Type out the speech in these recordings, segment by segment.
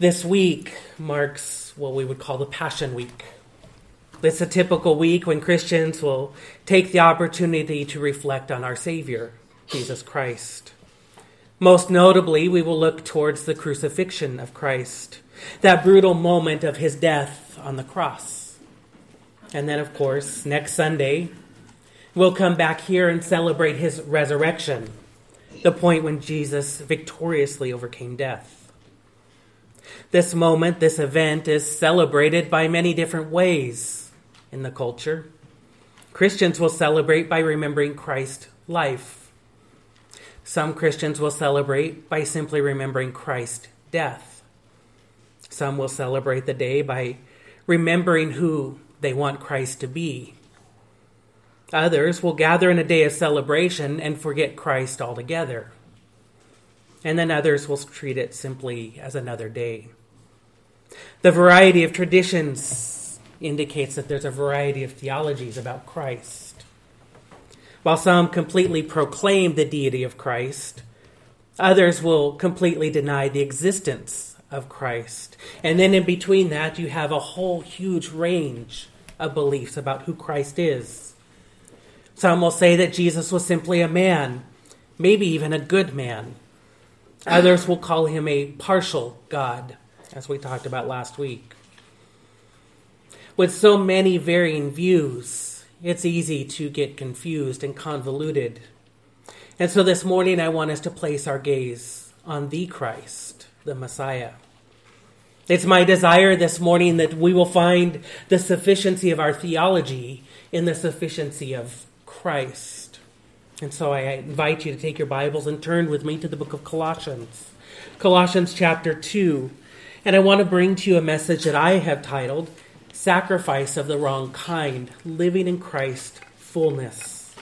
This week marks what we would call the Passion Week. It's a typical week when Christians will take the opportunity to reflect on our Savior, Jesus Christ. Most notably, we will look towards the crucifixion of Christ, that brutal moment of his death on the cross. And then, of course, next Sunday, we'll come back here and celebrate his resurrection, the point when Jesus victoriously overcame death. This moment, this event, is celebrated by many different ways in the culture. Christians will celebrate by remembering Christ's life. Some Christians will celebrate by simply remembering Christ's death. Some will celebrate the day by remembering who they want Christ to be. Others will gather in a day of celebration and forget Christ altogether. And then others will treat it simply as another day. The variety of traditions indicates that there's a variety of theologies about Christ. While some completely proclaim the deity of Christ, others will completely deny the existence of Christ. And then in between that, you have a whole huge range of beliefs about who Christ is. Some will say that Jesus was simply a man, maybe even a good man. Others will call him a partial God as we talked about last week. With so many varying views, it's easy to get confused and convoluted. And so this morning, I want us to place our gaze on the Christ, the Messiah. It's my desire this morning that we will find the sufficiency of our theology in the sufficiency of Christ. And so I invite you to take your Bibles and turn with me to the book of Colossians. Colossians chapter 2. And I want to bring to you a message that I have titled Sacrifice of the Wrong Kind Living in Christ Fullness.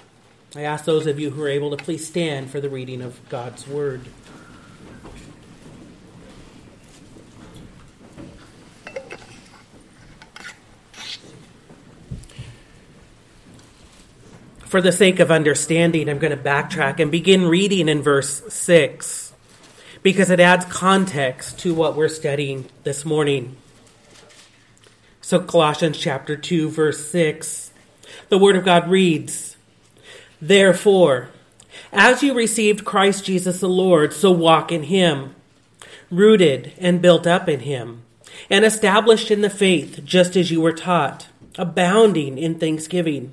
I ask those of you who are able to please stand for the reading of God's Word. For the sake of understanding, I'm going to backtrack and begin reading in verse 6 because it adds context to what we're studying this morning. So, Colossians chapter 2, verse 6, the Word of God reads, Therefore, as you received Christ Jesus the Lord, so walk in him, rooted and built up in him, and established in the faith, just as you were taught, abounding in thanksgiving.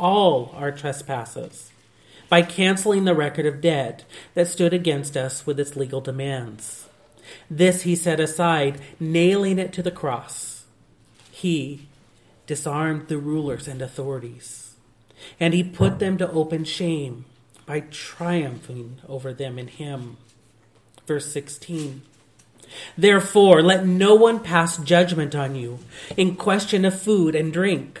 all our trespasses by canceling the record of debt that stood against us with its legal demands. This he set aside, nailing it to the cross. He disarmed the rulers and authorities, and he put them to open shame by triumphing over them in him. Verse 16. Therefore, let no one pass judgment on you in question of food and drink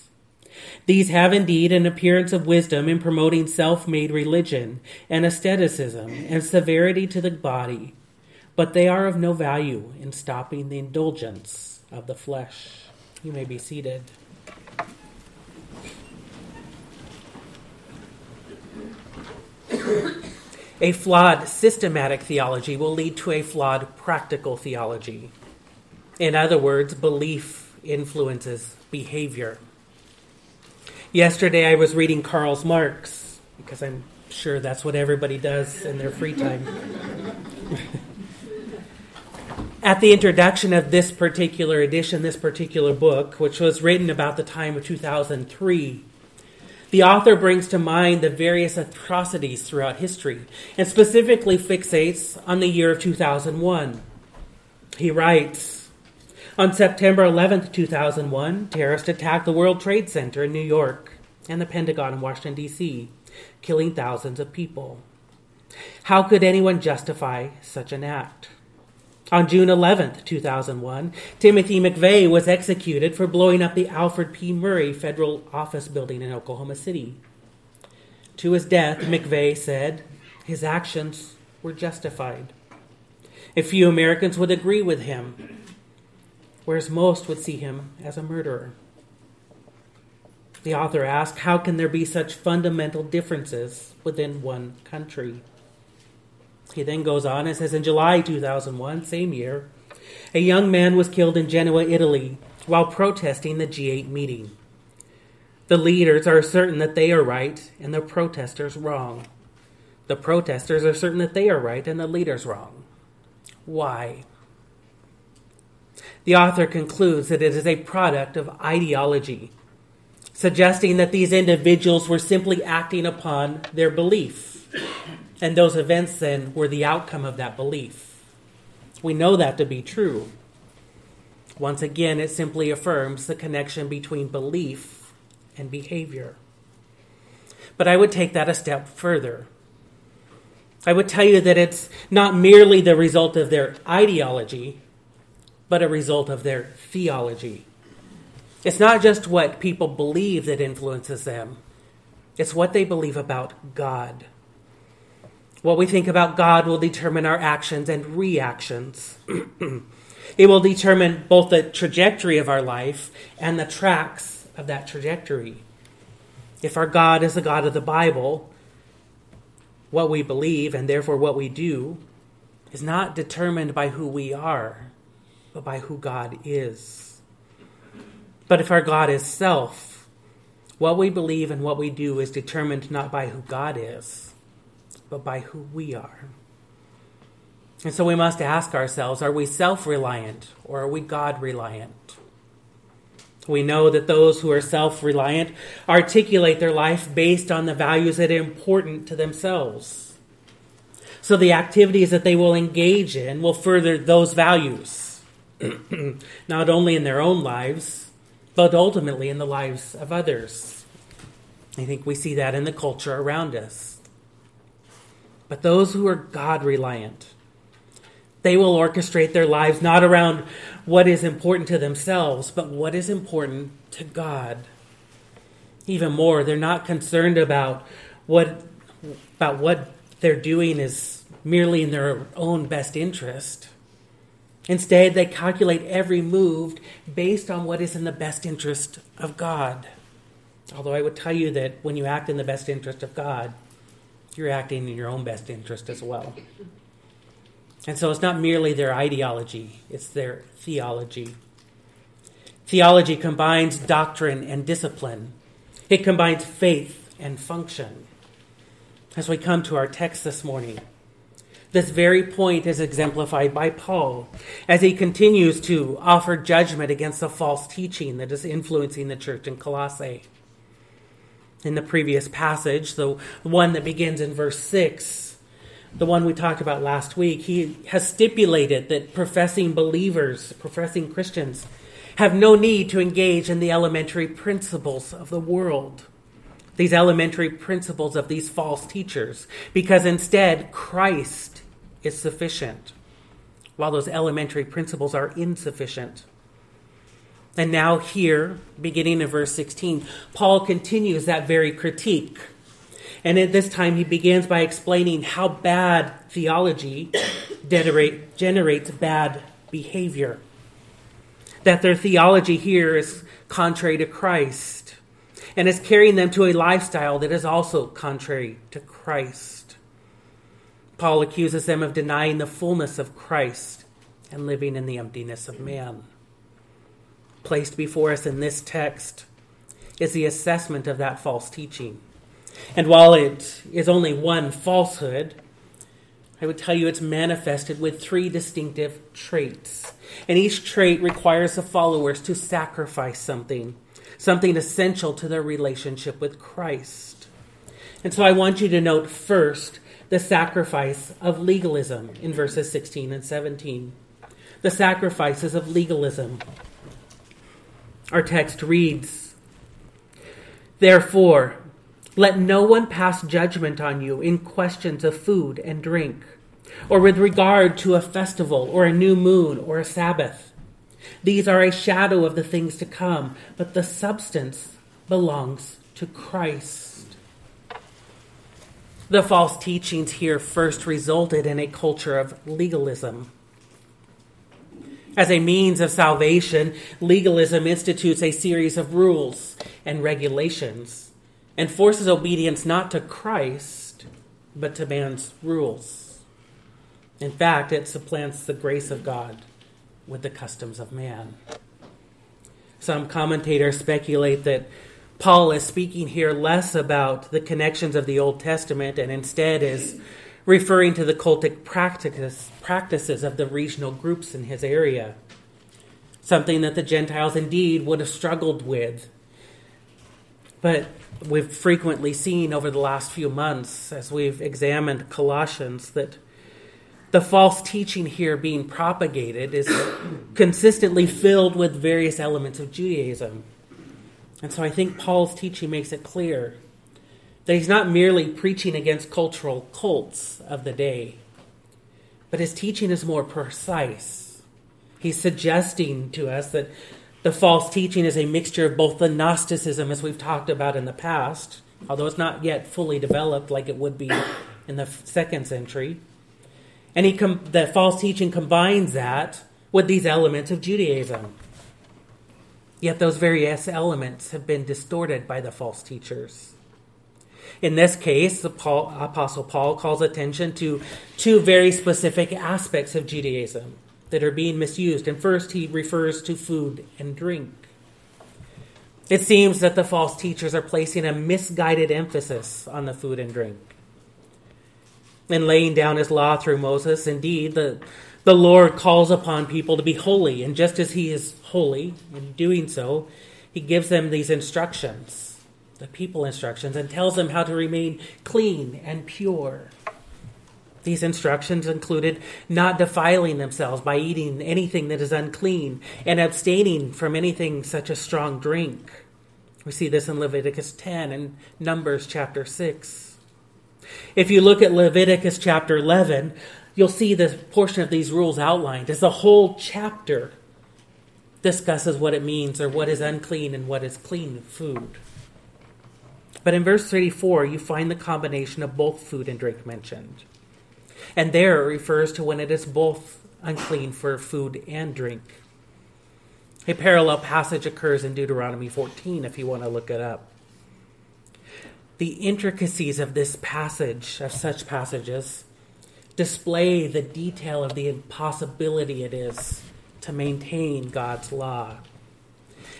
These have indeed an appearance of wisdom in promoting self made religion and asceticism and severity to the body, but they are of no value in stopping the indulgence of the flesh. You may be seated. a flawed systematic theology will lead to a flawed practical theology. In other words, belief influences behavior. Yesterday I was reading Karl Marx, because I'm sure that's what everybody does in their free time. At the introduction of this particular edition, this particular book, which was written about the time of 2003, the author brings to mind the various atrocities throughout history and specifically fixates on the year of 2001. He writes On September 11, 2001, terrorists attacked the World Trade Center in New York and the Pentagon in Washington, D.C., killing thousands of people. How could anyone justify such an act? On June 11, 2001, Timothy McVeigh was executed for blowing up the Alfred P. Murrah federal office building in Oklahoma City. To his death, McVeigh said his actions were justified. A few Americans would agree with him, whereas most would see him as a murderer. The author asked, How can there be such fundamental differences within one country? He then goes on and says in July 2001, same year, a young man was killed in Genoa, Italy, while protesting the G8 meeting. The leaders are certain that they are right and the protesters wrong. The protesters are certain that they are right and the leaders wrong. Why? The author concludes that it is a product of ideology, suggesting that these individuals were simply acting upon their belief. And those events then were the outcome of that belief. We know that to be true. Once again, it simply affirms the connection between belief and behavior. But I would take that a step further. I would tell you that it's not merely the result of their ideology, but a result of their theology. It's not just what people believe that influences them, it's what they believe about God. What we think about God will determine our actions and reactions. it will determine both the trajectory of our life and the tracks of that trajectory. If our God is the God of the Bible, what we believe and therefore what we do is not determined by who we are, but by who God is. But if our God is self, what we believe and what we do is determined not by who God is but by who we are. And so we must ask ourselves are we self reliant or are we God reliant? We know that those who are self reliant articulate their life based on the values that are important to themselves. So the activities that they will engage in will further those values, not only in their own lives, but ultimately in the lives of others. I think we see that in the culture around us. But those who are God reliant, they will orchestrate their lives not around what is important to themselves, but what is important to God. Even more, they're not concerned about what about what they're doing is merely in their own best interest. Instead, they calculate every move based on what is in the best interest of God. Although I would tell you that when you act in the best interest of God, you're acting in your own best interest as well. And so it's not merely their ideology, it's their theology. Theology combines doctrine and discipline, it combines faith and function. As we come to our text this morning, this very point is exemplified by Paul as he continues to offer judgment against the false teaching that is influencing the church in Colossae. In the previous passage, the one that begins in verse 6, the one we talked about last week, he has stipulated that professing believers, professing Christians, have no need to engage in the elementary principles of the world, these elementary principles of these false teachers, because instead Christ is sufficient, while those elementary principles are insufficient. And now, here, beginning in verse 16, Paul continues that very critique. And at this time, he begins by explaining how bad theology generate, generates bad behavior. That their theology here is contrary to Christ and is carrying them to a lifestyle that is also contrary to Christ. Paul accuses them of denying the fullness of Christ and living in the emptiness of man. Placed before us in this text is the assessment of that false teaching. And while it is only one falsehood, I would tell you it's manifested with three distinctive traits. And each trait requires the followers to sacrifice something, something essential to their relationship with Christ. And so I want you to note first the sacrifice of legalism in verses 16 and 17. The sacrifices of legalism. Our text reads Therefore, let no one pass judgment on you in questions of food and drink, or with regard to a festival, or a new moon, or a Sabbath. These are a shadow of the things to come, but the substance belongs to Christ. The false teachings here first resulted in a culture of legalism. As a means of salvation, legalism institutes a series of rules and regulations and forces obedience not to Christ, but to man's rules. In fact, it supplants the grace of God with the customs of man. Some commentators speculate that Paul is speaking here less about the connections of the Old Testament and instead is referring to the cultic practices, practices of the regional groups in his area, something that the Gentiles indeed would have struggled with. But we've frequently seen over the last few months, as we've examined Colossians, that the false teaching here being propagated is consistently filled with various elements of Judaism. And so I think Paul's teaching makes it clear that he's not merely preaching against cultural cults of the day, but his teaching is more precise. He's suggesting to us that the false teaching is a mixture of both the Gnosticism, as we've talked about in the past, although it's not yet fully developed like it would be in the second century. And he com- the false teaching combines that with these elements of Judaism. Yet those various elements have been distorted by the false teachers. In this case, the Paul, Apostle Paul calls attention to two very specific aspects of Judaism that are being misused. And first, he refers to food and drink. It seems that the false teachers are placing a misguided emphasis on the food and drink. In laying down his law through Moses, indeed, the, the Lord calls upon people to be holy. And just as he is holy in doing so, he gives them these instructions the people instructions and tells them how to remain clean and pure. These instructions included not defiling themselves by eating anything that is unclean and abstaining from anything such as strong drink. We see this in Leviticus 10 and Numbers chapter 6. If you look at Leviticus chapter 11, you'll see the portion of these rules outlined as the whole chapter discusses what it means or what is unclean and what is clean food. But in verse 34, you find the combination of both food and drink mentioned. And there it refers to when it is both unclean for food and drink. A parallel passage occurs in Deuteronomy 14 if you want to look it up. The intricacies of this passage, of such passages, display the detail of the impossibility it is to maintain God's law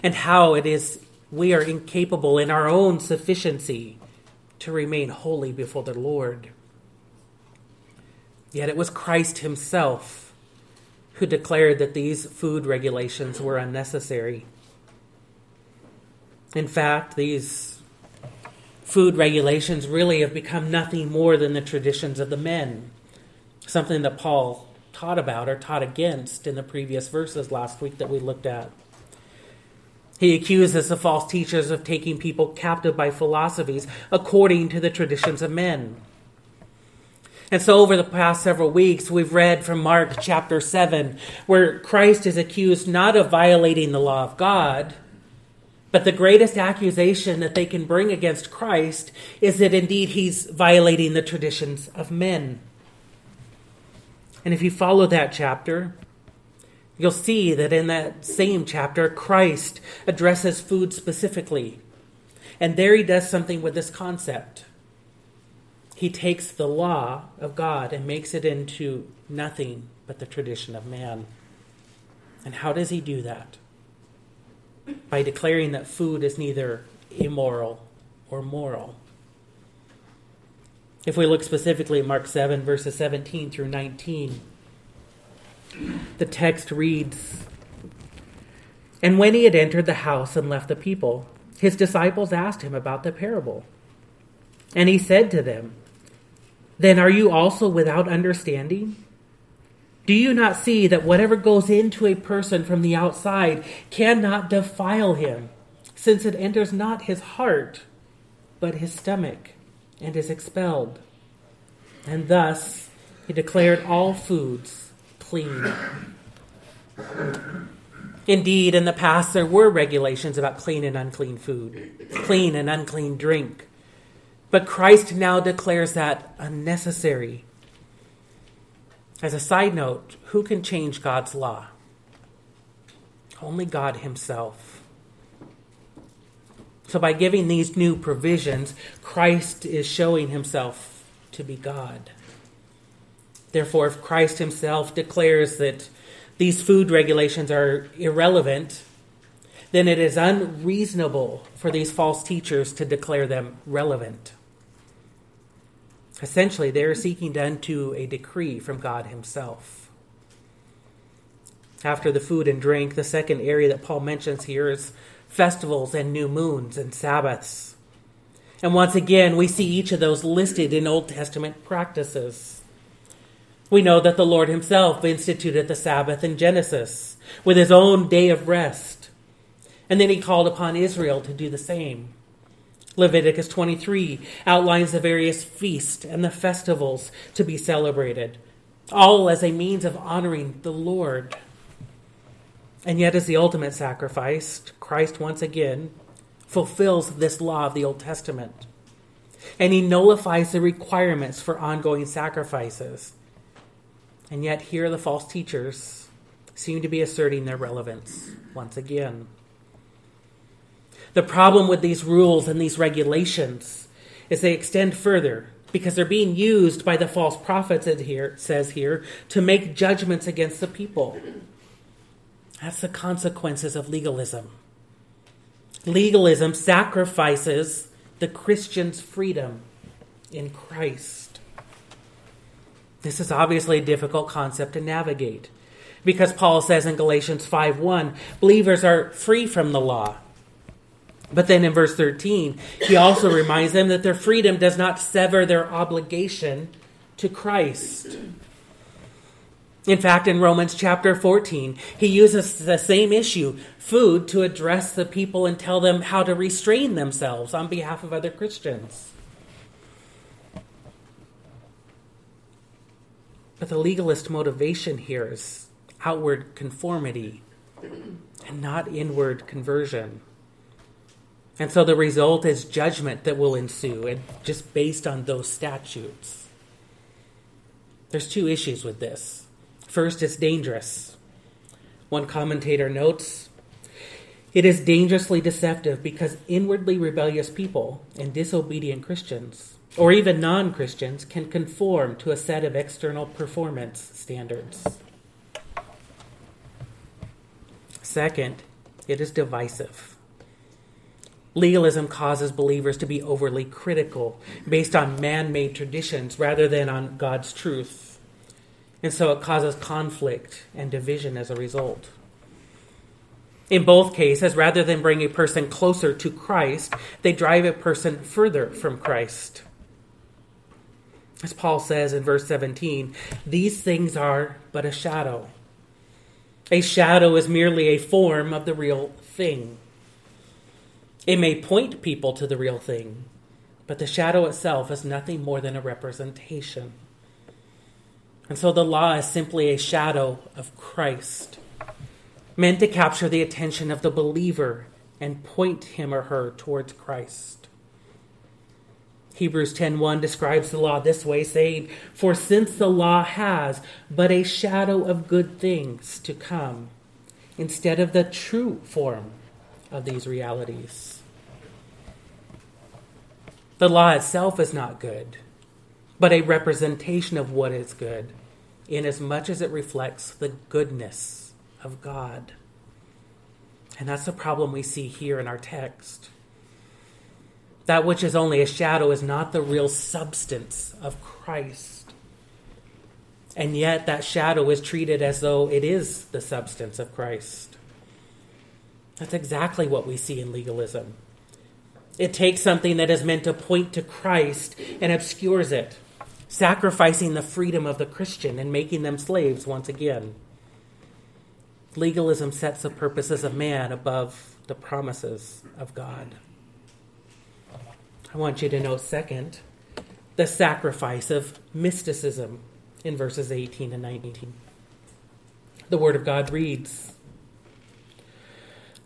and how it is we are incapable in our own sufficiency to remain holy before the Lord. Yet it was Christ Himself who declared that these food regulations were unnecessary. In fact, these food regulations really have become nothing more than the traditions of the men, something that Paul taught about or taught against in the previous verses last week that we looked at. He accuses the false teachers of taking people captive by philosophies according to the traditions of men. And so, over the past several weeks, we've read from Mark chapter 7, where Christ is accused not of violating the law of God, but the greatest accusation that they can bring against Christ is that indeed he's violating the traditions of men. And if you follow that chapter, You'll see that in that same chapter, Christ addresses food specifically. And there he does something with this concept. He takes the law of God and makes it into nothing but the tradition of man. And how does he do that? By declaring that food is neither immoral or moral. If we look specifically at Mark 7, verses 17 through 19, the text reads And when he had entered the house and left the people, his disciples asked him about the parable. And he said to them, Then are you also without understanding? Do you not see that whatever goes into a person from the outside cannot defile him, since it enters not his heart, but his stomach, and is expelled? And thus he declared all foods clean. Indeed, in the past, there were regulations about clean and unclean food, clean and unclean drink. But Christ now declares that unnecessary. As a side note, who can change God's law? Only God Himself. So, by giving these new provisions, Christ is showing Himself to be God. Therefore, if Christ himself declares that these food regulations are irrelevant, then it is unreasonable for these false teachers to declare them relevant. Essentially, they are seeking to undo a decree from God Himself. After the food and drink, the second area that Paul mentions here is festivals and new moons and Sabbaths. And once again, we see each of those listed in Old Testament practices. We know that the Lord himself instituted the Sabbath in Genesis with his own day of rest. And then he called upon Israel to do the same. Leviticus 23 outlines the various feasts and the festivals to be celebrated, all as a means of honoring the Lord. And yet, as the ultimate sacrifice, Christ once again fulfills this law of the Old Testament. And he nullifies the requirements for ongoing sacrifices. And yet, here the false teachers seem to be asserting their relevance once again. The problem with these rules and these regulations is they extend further because they're being used by the false prophets, it here, says here, to make judgments against the people. That's the consequences of legalism. Legalism sacrifices the Christian's freedom in Christ. This is obviously a difficult concept to navigate because Paul says in Galatians 5:1, believers are free from the law. But then in verse 13, he also reminds them that their freedom does not sever their obligation to Christ. In fact, in Romans chapter 14, he uses the same issue, food, to address the people and tell them how to restrain themselves on behalf of other Christians. But the legalist motivation here is outward conformity and not inward conversion. And so the result is judgment that will ensue, and just based on those statutes. There's two issues with this. First, it's dangerous. One commentator notes it is dangerously deceptive because inwardly rebellious people and disobedient Christians or even non Christians, can conform to a set of external performance standards. Second, it is divisive. Legalism causes believers to be overly critical based on man made traditions rather than on God's truth. And so it causes conflict and division as a result. In both cases, rather than bring a person closer to Christ, they drive a person further from Christ. As Paul says in verse 17, these things are but a shadow. A shadow is merely a form of the real thing. It may point people to the real thing, but the shadow itself is nothing more than a representation. And so the law is simply a shadow of Christ, meant to capture the attention of the believer and point him or her towards Christ. Hebrews 10:1 describes the law this way saying, "For since the law has but a shadow of good things to come, instead of the true form of these realities." The law itself is not good, but a representation of what is good, inasmuch as it reflects the goodness of God. And that's the problem we see here in our text. That which is only a shadow is not the real substance of Christ. And yet, that shadow is treated as though it is the substance of Christ. That's exactly what we see in legalism. It takes something that is meant to point to Christ and obscures it, sacrificing the freedom of the Christian and making them slaves once again. Legalism sets the purposes of man above the promises of God. I want you to note, second, the sacrifice of mysticism in verses 18 and 19. The Word of God reads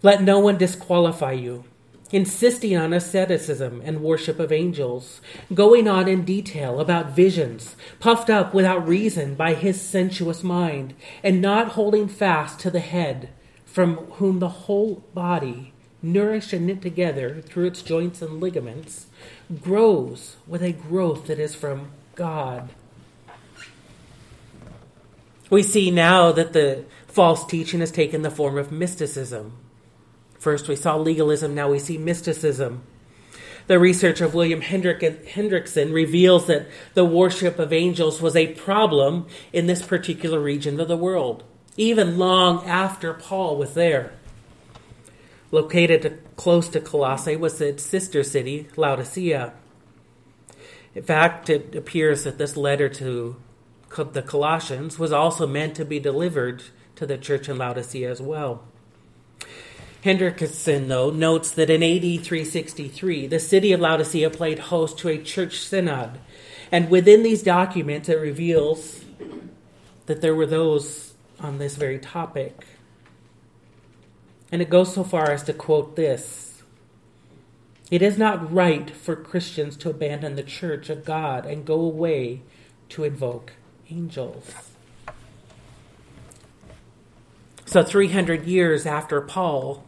Let no one disqualify you insisting on asceticism and worship of angels, going on in detail about visions, puffed up without reason by his sensuous mind, and not holding fast to the head, from whom the whole body, nourished and knit together through its joints and ligaments, grows with a growth that is from God. We see now that the false teaching has taken the form of mysticism First, we saw legalism, now we see mysticism. The research of William Hendrick, Hendriksen reveals that the worship of angels was a problem in this particular region of the world, even long after Paul was there. Located close to Colossae was its sister city, Laodicea. In fact, it appears that this letter to the Colossians was also meant to be delivered to the church in Laodicea as well. Hendriksen, though, notes that in AD 363, the city of Laodicea played host to a church synod. And within these documents, it reveals that there were those on this very topic. And it goes so far as to quote this It is not right for Christians to abandon the church of God and go away to invoke angels. So, 300 years after Paul,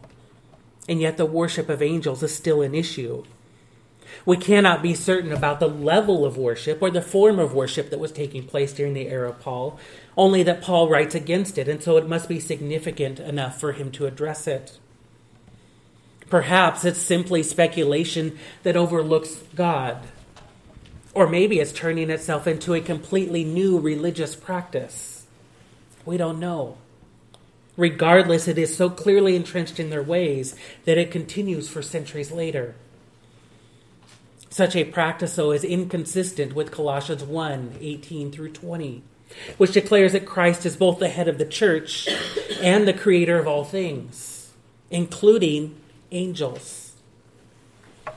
and yet the worship of angels is still an issue. We cannot be certain about the level of worship or the form of worship that was taking place during the era of Paul, only that Paul writes against it, and so it must be significant enough for him to address it. Perhaps it's simply speculation that overlooks God. Or maybe it's turning itself into a completely new religious practice. We don't know. Regardless, it is so clearly entrenched in their ways that it continues for centuries later. Such a practice, though, is inconsistent with Colossians 1 18 through 20, which declares that Christ is both the head of the church and the creator of all things, including angels.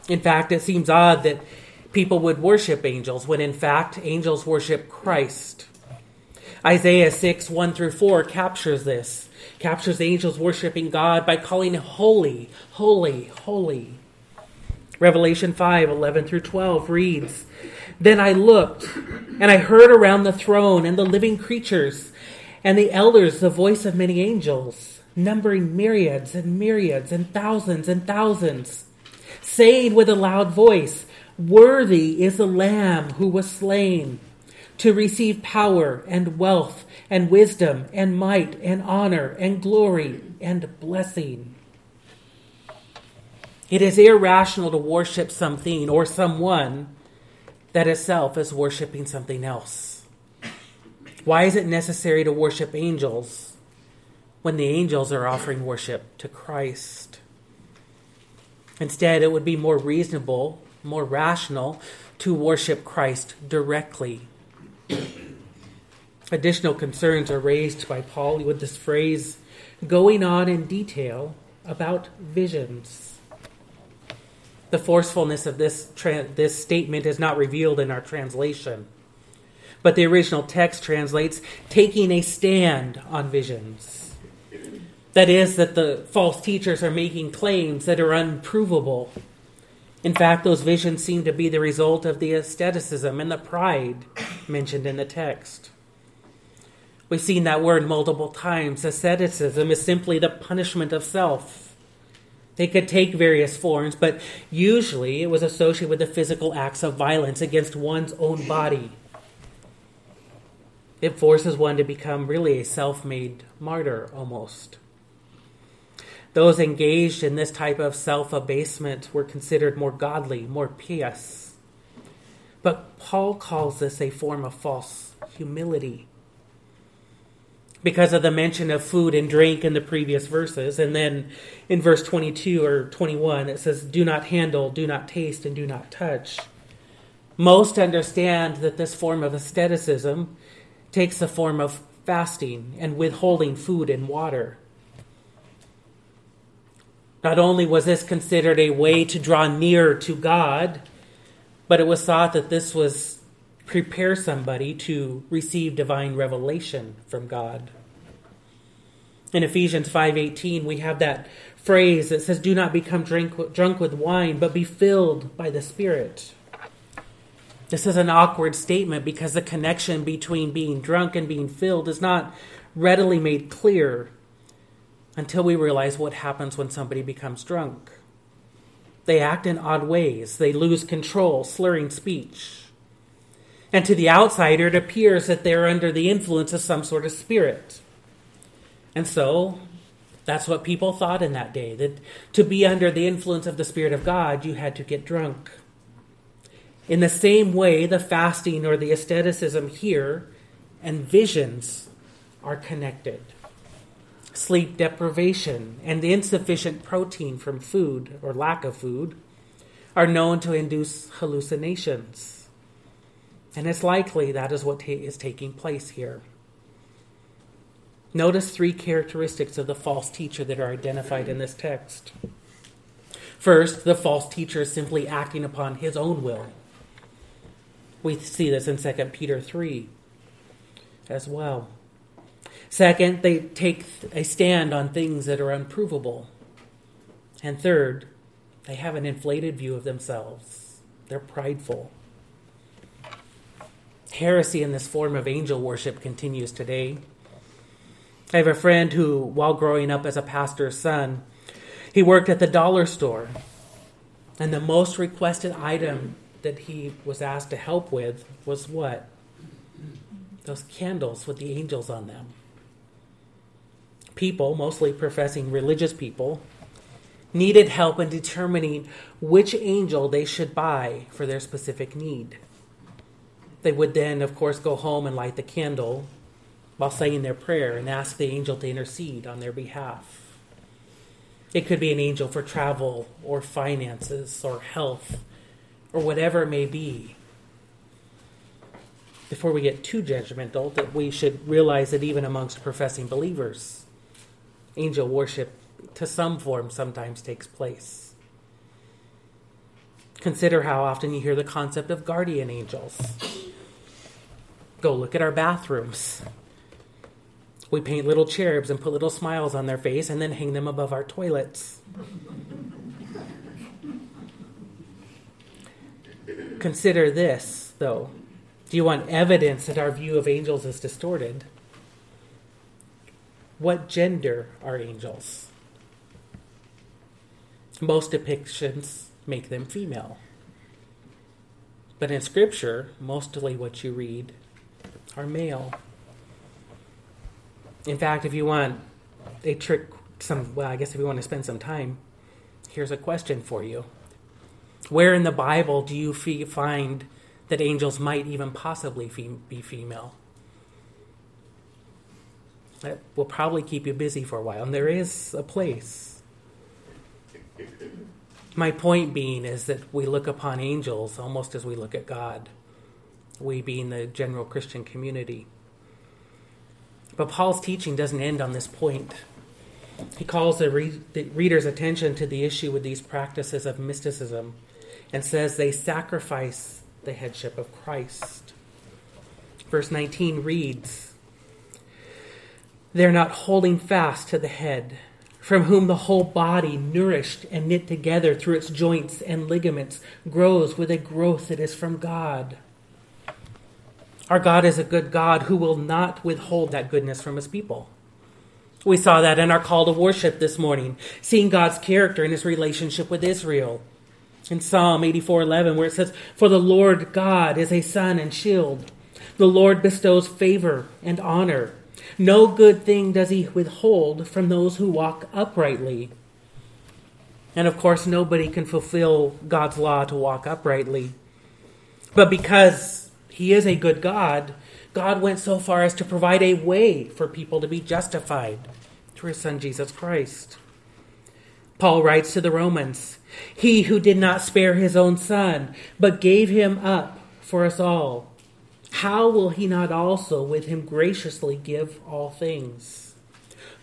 In fact, it seems odd that people would worship angels when, in fact, angels worship Christ. Isaiah 6 1 through 4 captures this captures angels worshiping God by calling holy, holy, holy. Revelation 5 11 through 12 reads Then I looked, and I heard around the throne and the living creatures and the elders the voice of many angels, numbering myriads and myriads and thousands and thousands, saying with a loud voice, Worthy is the Lamb who was slain to receive power and wealth and wisdom and might and honor and glory and blessing. It is irrational to worship something or someone that itself is worshiping something else. Why is it necessary to worship angels when the angels are offering worship to Christ? Instead, it would be more reasonable, more rational to worship Christ directly Additional concerns are raised by Paul with this phrase, going on in detail about visions. The forcefulness of this, tra- this statement is not revealed in our translation. But the original text translates taking a stand on visions. That is, that the false teachers are making claims that are unprovable. In fact, those visions seem to be the result of the asceticism and the pride mentioned in the text. We've seen that word multiple times. Asceticism is simply the punishment of self. They could take various forms, but usually it was associated with the physical acts of violence against one's own body. It forces one to become really a self made martyr almost. Those engaged in this type of self abasement were considered more godly, more pious. But Paul calls this a form of false humility because of the mention of food and drink in the previous verses. And then in verse 22 or 21, it says, Do not handle, do not taste, and do not touch. Most understand that this form of asceticism takes the form of fasting and withholding food and water. Not only was this considered a way to draw near to God, but it was thought that this was prepare somebody to receive divine revelation from God. In Ephesians 5:18 we have that phrase that says do not become drink, drunk with wine but be filled by the spirit. This is an awkward statement because the connection between being drunk and being filled is not readily made clear until we realize what happens when somebody becomes drunk. They act in odd ways. They lose control, slurring speech. And to the outsider, it appears that they're under the influence of some sort of spirit. And so, that's what people thought in that day that to be under the influence of the Spirit of God, you had to get drunk. In the same way, the fasting or the asceticism here and visions are connected. Sleep deprivation and insufficient protein from food or lack of food are known to induce hallucinations. And it's likely that is what ta- is taking place here. Notice three characteristics of the false teacher that are identified in this text. First, the false teacher is simply acting upon his own will. We see this in 2 Peter 3 as well. Second, they take a stand on things that are unprovable. And third, they have an inflated view of themselves. They're prideful. Heresy in this form of angel worship continues today. I have a friend who, while growing up as a pastor's son, he worked at the dollar store. And the most requested item that he was asked to help with was what? Those candles with the angels on them. People, mostly professing religious people, needed help in determining which angel they should buy for their specific need. They would then, of course, go home and light the candle while saying their prayer and ask the angel to intercede on their behalf. It could be an angel for travel or finances or health or whatever it may be. Before we get too judgmental, that we should realize that even amongst professing believers, angel worship to some form sometimes takes place. Consider how often you hear the concept of guardian angels. Go look at our bathrooms. We paint little cherubs and put little smiles on their face and then hang them above our toilets. Consider this, though. Do you want evidence that our view of angels is distorted? What gender are angels? Most depictions make them female. But in Scripture, mostly what you read are male. In fact, if you want a trick, some well, I guess if you want to spend some time, here's a question for you: Where in the Bible do you find that angels might even possibly be female? That will probably keep you busy for a while, and there is a place. My point being is that we look upon angels almost as we look at God we being the general Christian community. But Paul's teaching doesn't end on this point. he calls the, re- the reader's attention to the issue with these practices of mysticism and says they sacrifice the headship of Christ. Verse 19 reads, They're not holding fast to the head, from whom the whole body, nourished and knit together through its joints and ligaments, grows with a growth that is from God. Our God is a good God who will not withhold that goodness from his people. We saw that in our call to worship this morning, seeing God's character and his relationship with Israel. In Psalm 84:11 where it says, "For the Lord God is a sun and shield. The Lord bestows favor and honor. No good thing does he withhold from those who walk uprightly." And of course, nobody can fulfill God's law to walk uprightly. But because he is a good God, God went so far as to provide a way for people to be justified through his son Jesus Christ. Paul writes to the Romans He who did not spare his own son, but gave him up for us all, how will he not also with him graciously give all things?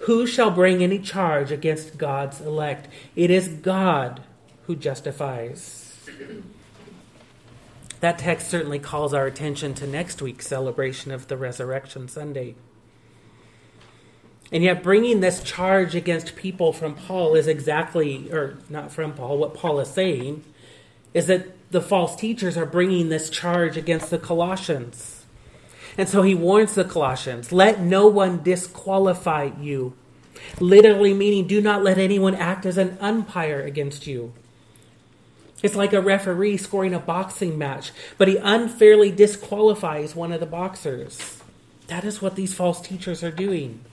Who shall bring any charge against God's elect? It is God who justifies. That text certainly calls our attention to next week's celebration of the Resurrection Sunday. And yet, bringing this charge against people from Paul is exactly, or not from Paul, what Paul is saying is that the false teachers are bringing this charge against the Colossians. And so he warns the Colossians let no one disqualify you. Literally meaning, do not let anyone act as an umpire against you. It's like a referee scoring a boxing match, but he unfairly disqualifies one of the boxers. That is what these false teachers are doing.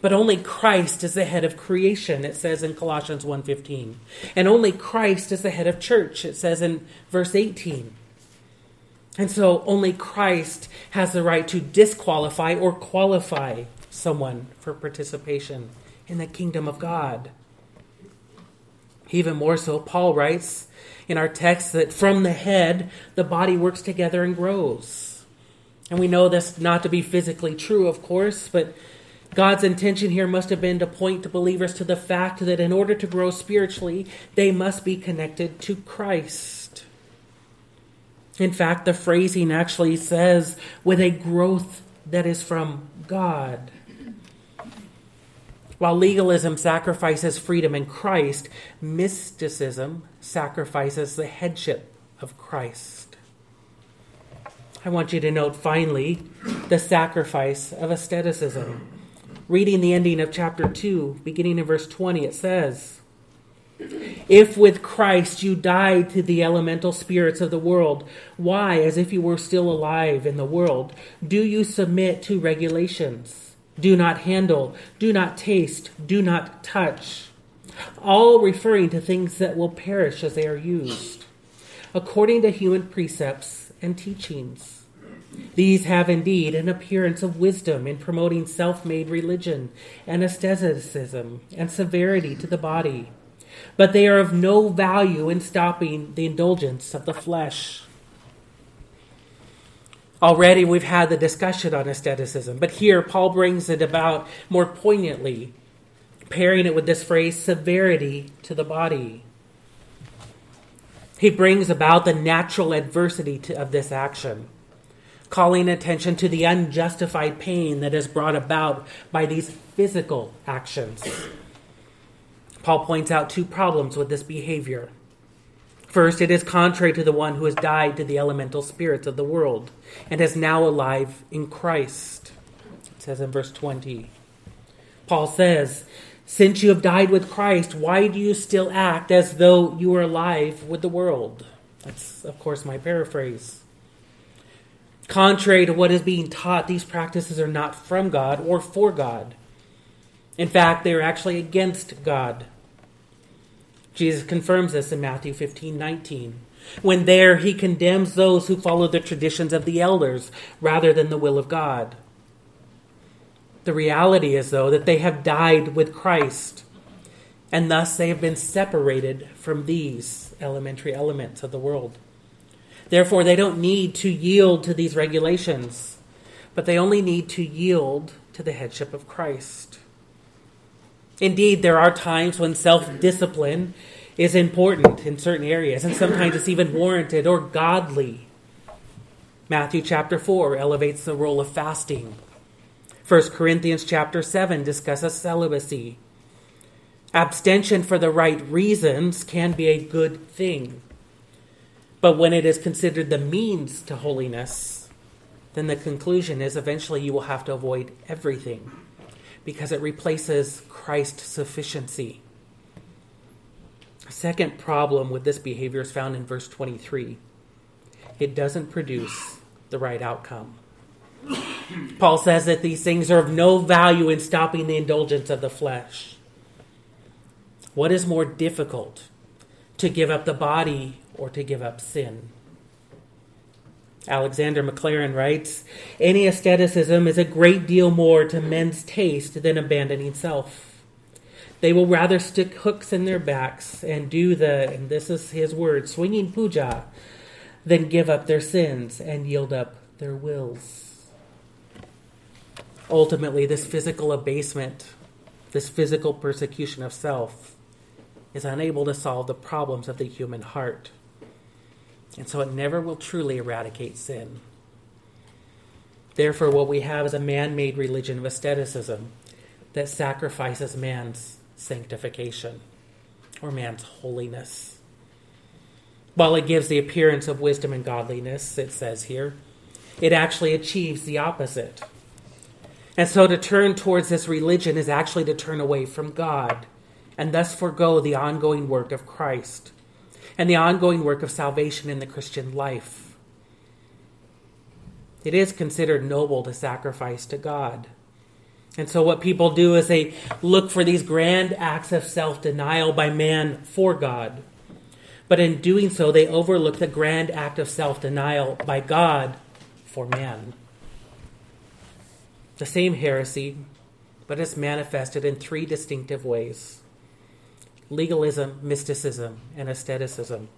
But only Christ is the head of creation, it says in Colossians 1:15. And only Christ is the head of church, it says in verse 18. And so only Christ has the right to disqualify or qualify someone for participation in the kingdom of God. Even more so, Paul writes in our text that from the head, the body works together and grows. And we know this not to be physically true, of course, but God's intention here must have been to point believers to the fact that in order to grow spiritually, they must be connected to Christ. In fact, the phrasing actually says, with a growth that is from God. While legalism sacrifices freedom in Christ, mysticism sacrifices the headship of Christ. I want you to note finally the sacrifice of asceticism. Reading the ending of chapter 2, beginning in verse 20, it says, If with Christ you died to the elemental spirits of the world, why, as if you were still alive in the world, do you submit to regulations? do not handle, do not taste, do not touch, all referring to things that will perish as they are used, according to human precepts and teachings. These have indeed an appearance of wisdom in promoting self made religion and asceticism and severity to the body, but they are of no value in stopping the indulgence of the flesh. Already we've had the discussion on asceticism, but here Paul brings it about more poignantly, pairing it with this phrase, severity to the body. He brings about the natural adversity to, of this action, calling attention to the unjustified pain that is brought about by these physical actions. Paul points out two problems with this behavior. First, it is contrary to the one who has died to the elemental spirits of the world and is now alive in Christ. It says in verse 20. Paul says, Since you have died with Christ, why do you still act as though you were alive with the world? That's, of course, my paraphrase. Contrary to what is being taught, these practices are not from God or for God. In fact, they are actually against God. Jesus confirms this in Matthew 15 19. When there, he condemns those who follow the traditions of the elders rather than the will of God. The reality is, though, that they have died with Christ, and thus they have been separated from these elementary elements of the world. Therefore, they don't need to yield to these regulations, but they only need to yield to the headship of Christ. Indeed, there are times when self discipline is important in certain areas, and sometimes it's even warranted or godly. Matthew chapter 4 elevates the role of fasting. 1 Corinthians chapter 7 discusses celibacy. Abstention for the right reasons can be a good thing. But when it is considered the means to holiness, then the conclusion is eventually you will have to avoid everything because it replaces Christ's sufficiency. A second problem with this behavior is found in verse 23 it doesn't produce the right outcome. Paul says that these things are of no value in stopping the indulgence of the flesh. What is more difficult, to give up the body or to give up sin? Alexander Maclaren writes Any asceticism is a great deal more to men's taste than abandoning self. They will rather stick hooks in their backs and do the, and this is his word, swinging puja, than give up their sins and yield up their wills. Ultimately, this physical abasement, this physical persecution of self, is unable to solve the problems of the human heart. And so it never will truly eradicate sin. Therefore, what we have is a man made religion of asceticism that sacrifices man's sanctification or man's holiness. While it gives the appearance of wisdom and godliness, it says here, it actually achieves the opposite. And so to turn towards this religion is actually to turn away from God and thus forego the ongoing work of Christ and the ongoing work of salvation in the Christian life. It is considered noble to sacrifice to God. And so, what people do is they look for these grand acts of self denial by man for God. But in doing so, they overlook the grand act of self denial by God for man. The same heresy, but it's manifested in three distinctive ways legalism, mysticism, and asceticism.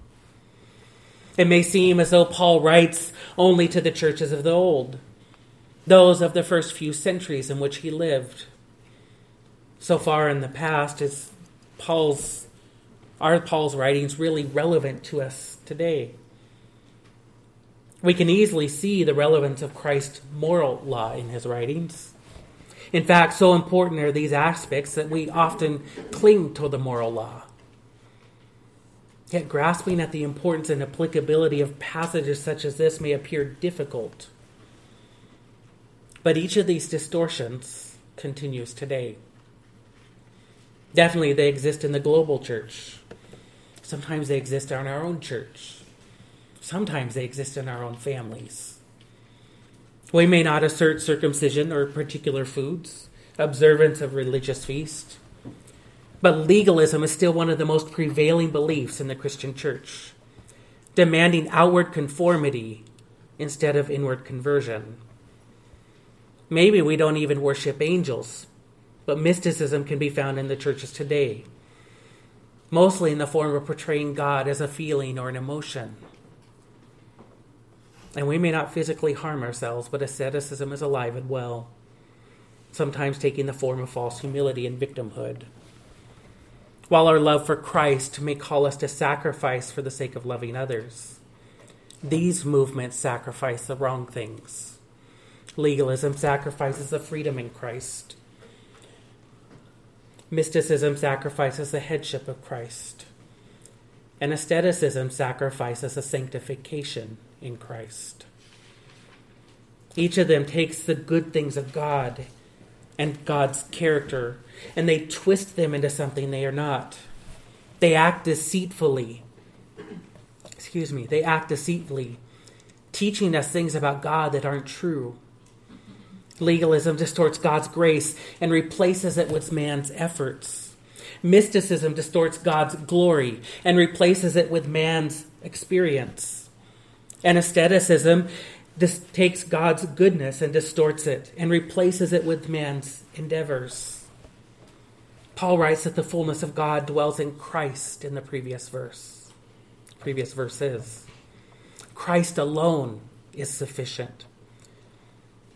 It may seem as though Paul writes only to the churches of the old, those of the first few centuries in which he lived. So far in the past, is Paul's are Paul's writings really relevant to us today? We can easily see the relevance of Christ's moral law in his writings. In fact, so important are these aspects that we often cling to the moral law. Yet, grasping at the importance and applicability of passages such as this may appear difficult. But each of these distortions continues today. Definitely, they exist in the global church. Sometimes they exist in our own church. Sometimes they exist in our own families. We may not assert circumcision or particular foods, observance of religious feasts, but legalism is still one of the most prevailing beliefs in the Christian church, demanding outward conformity instead of inward conversion. Maybe we don't even worship angels, but mysticism can be found in the churches today, mostly in the form of portraying God as a feeling or an emotion. And we may not physically harm ourselves, but asceticism is alive and well, sometimes taking the form of false humility and victimhood. While our love for Christ may call us to sacrifice for the sake of loving others, these movements sacrifice the wrong things. Legalism sacrifices the freedom in Christ. Mysticism sacrifices the headship of Christ. And asceticism sacrifices a sanctification in Christ. Each of them takes the good things of God and God's character and they twist them into something they are not. They act deceitfully. Excuse me, they act deceitfully, teaching us things about God that aren't true. Legalism distorts God's grace and replaces it with man's efforts. Mysticism distorts God's glory and replaces it with man's experience. Asceticism just takes God's goodness and distorts it and replaces it with man's endeavors. Paul writes that the fullness of God dwells in Christ in the previous verse. Previous verses. Christ alone is sufficient.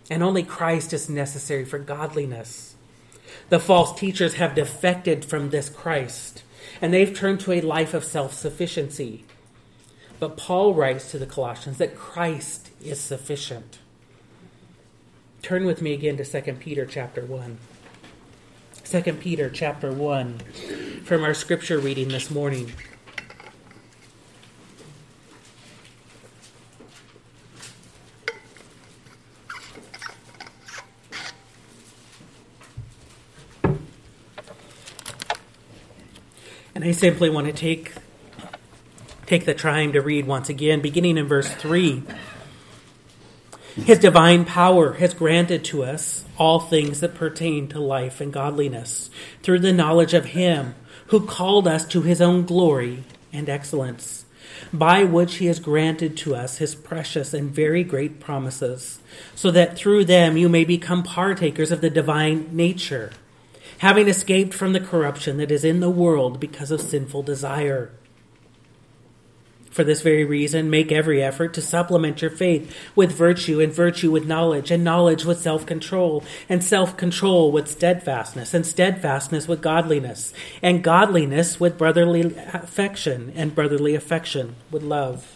And only Christ is necessary for godliness. The false teachers have defected from this Christ, and they've turned to a life of self sufficiency. But Paul writes to the Colossians that Christ is sufficient. Turn with me again to 2 Peter chapter 1. 2 Peter chapter 1 from our scripture reading this morning. I simply want to take take the time to read once again, beginning in verse 3. His divine power has granted to us all things that pertain to life and godliness through the knowledge of Him who called us to His own glory and excellence, by which He has granted to us His precious and very great promises, so that through them you may become partakers of the divine nature, having escaped from the corruption that is in the world because of sinful desire. For this very reason, make every effort to supplement your faith with virtue, and virtue with knowledge, and knowledge with self control, and self control with steadfastness, and steadfastness with godliness, and godliness with brotherly affection, and brotherly affection with love.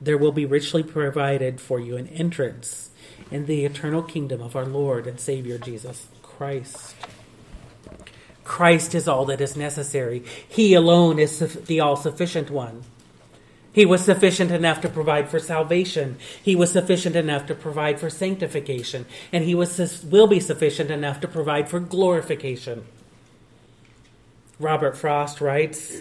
there will be richly provided for you an entrance in the eternal kingdom of our Lord and Savior Jesus Christ. Christ is all that is necessary. He alone is the all sufficient one. He was sufficient enough to provide for salvation. He was sufficient enough to provide for sanctification. And he was, will be sufficient enough to provide for glorification. Robert Frost writes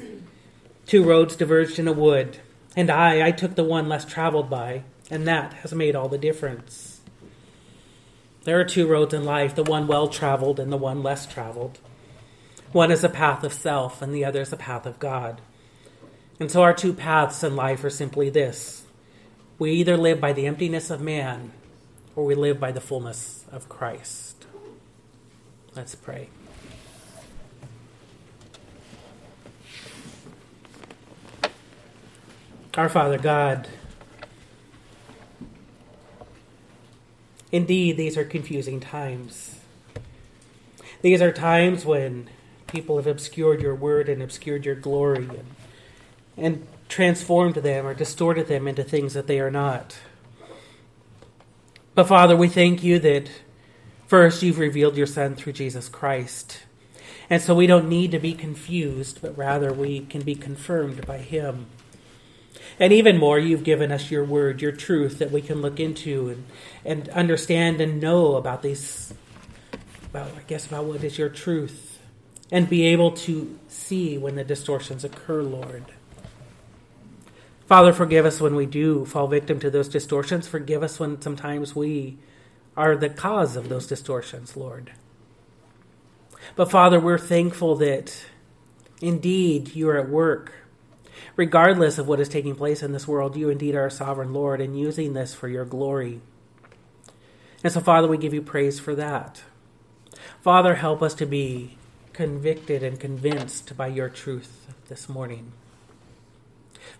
Two roads diverged in a wood, and I, I took the one less traveled by, and that has made all the difference. There are two roads in life the one well traveled and the one less traveled. One is a path of self, and the other is a path of God. And so our two paths in life are simply this we either live by the emptiness of man, or we live by the fullness of Christ. Let's pray. Our Father God, indeed, these are confusing times. These are times when people have obscured your word and obscured your glory and, and transformed them or distorted them into things that they are not. But Father, we thank you that first you've revealed your Son through Jesus Christ. And so we don't need to be confused, but rather we can be confirmed by him. And even more, you've given us your word, your truth that we can look into and, and understand and know about these, about, I guess, about what is your truth and be able to see when the distortions occur, Lord. Father, forgive us when we do fall victim to those distortions. Forgive us when sometimes we are the cause of those distortions, Lord. But Father, we're thankful that indeed you are at work. Regardless of what is taking place in this world, you indeed are a sovereign Lord and using this for your glory. And so, Father, we give you praise for that. Father, help us to be convicted and convinced by your truth this morning.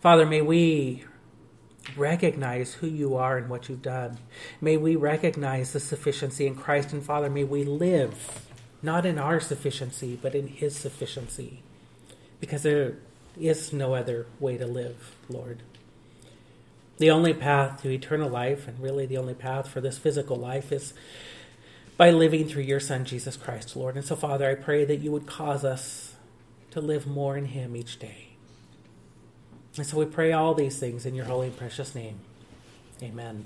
Father, may we recognize who you are and what you've done. May we recognize the sufficiency in Christ. And Father, may we live not in our sufficiency, but in his sufficiency. Because there is no other way to live, Lord. The only path to eternal life, and really the only path for this physical life, is by living through your Son, Jesus Christ, Lord. And so, Father, I pray that you would cause us to live more in Him each day. And so we pray all these things in your holy and precious name. Amen.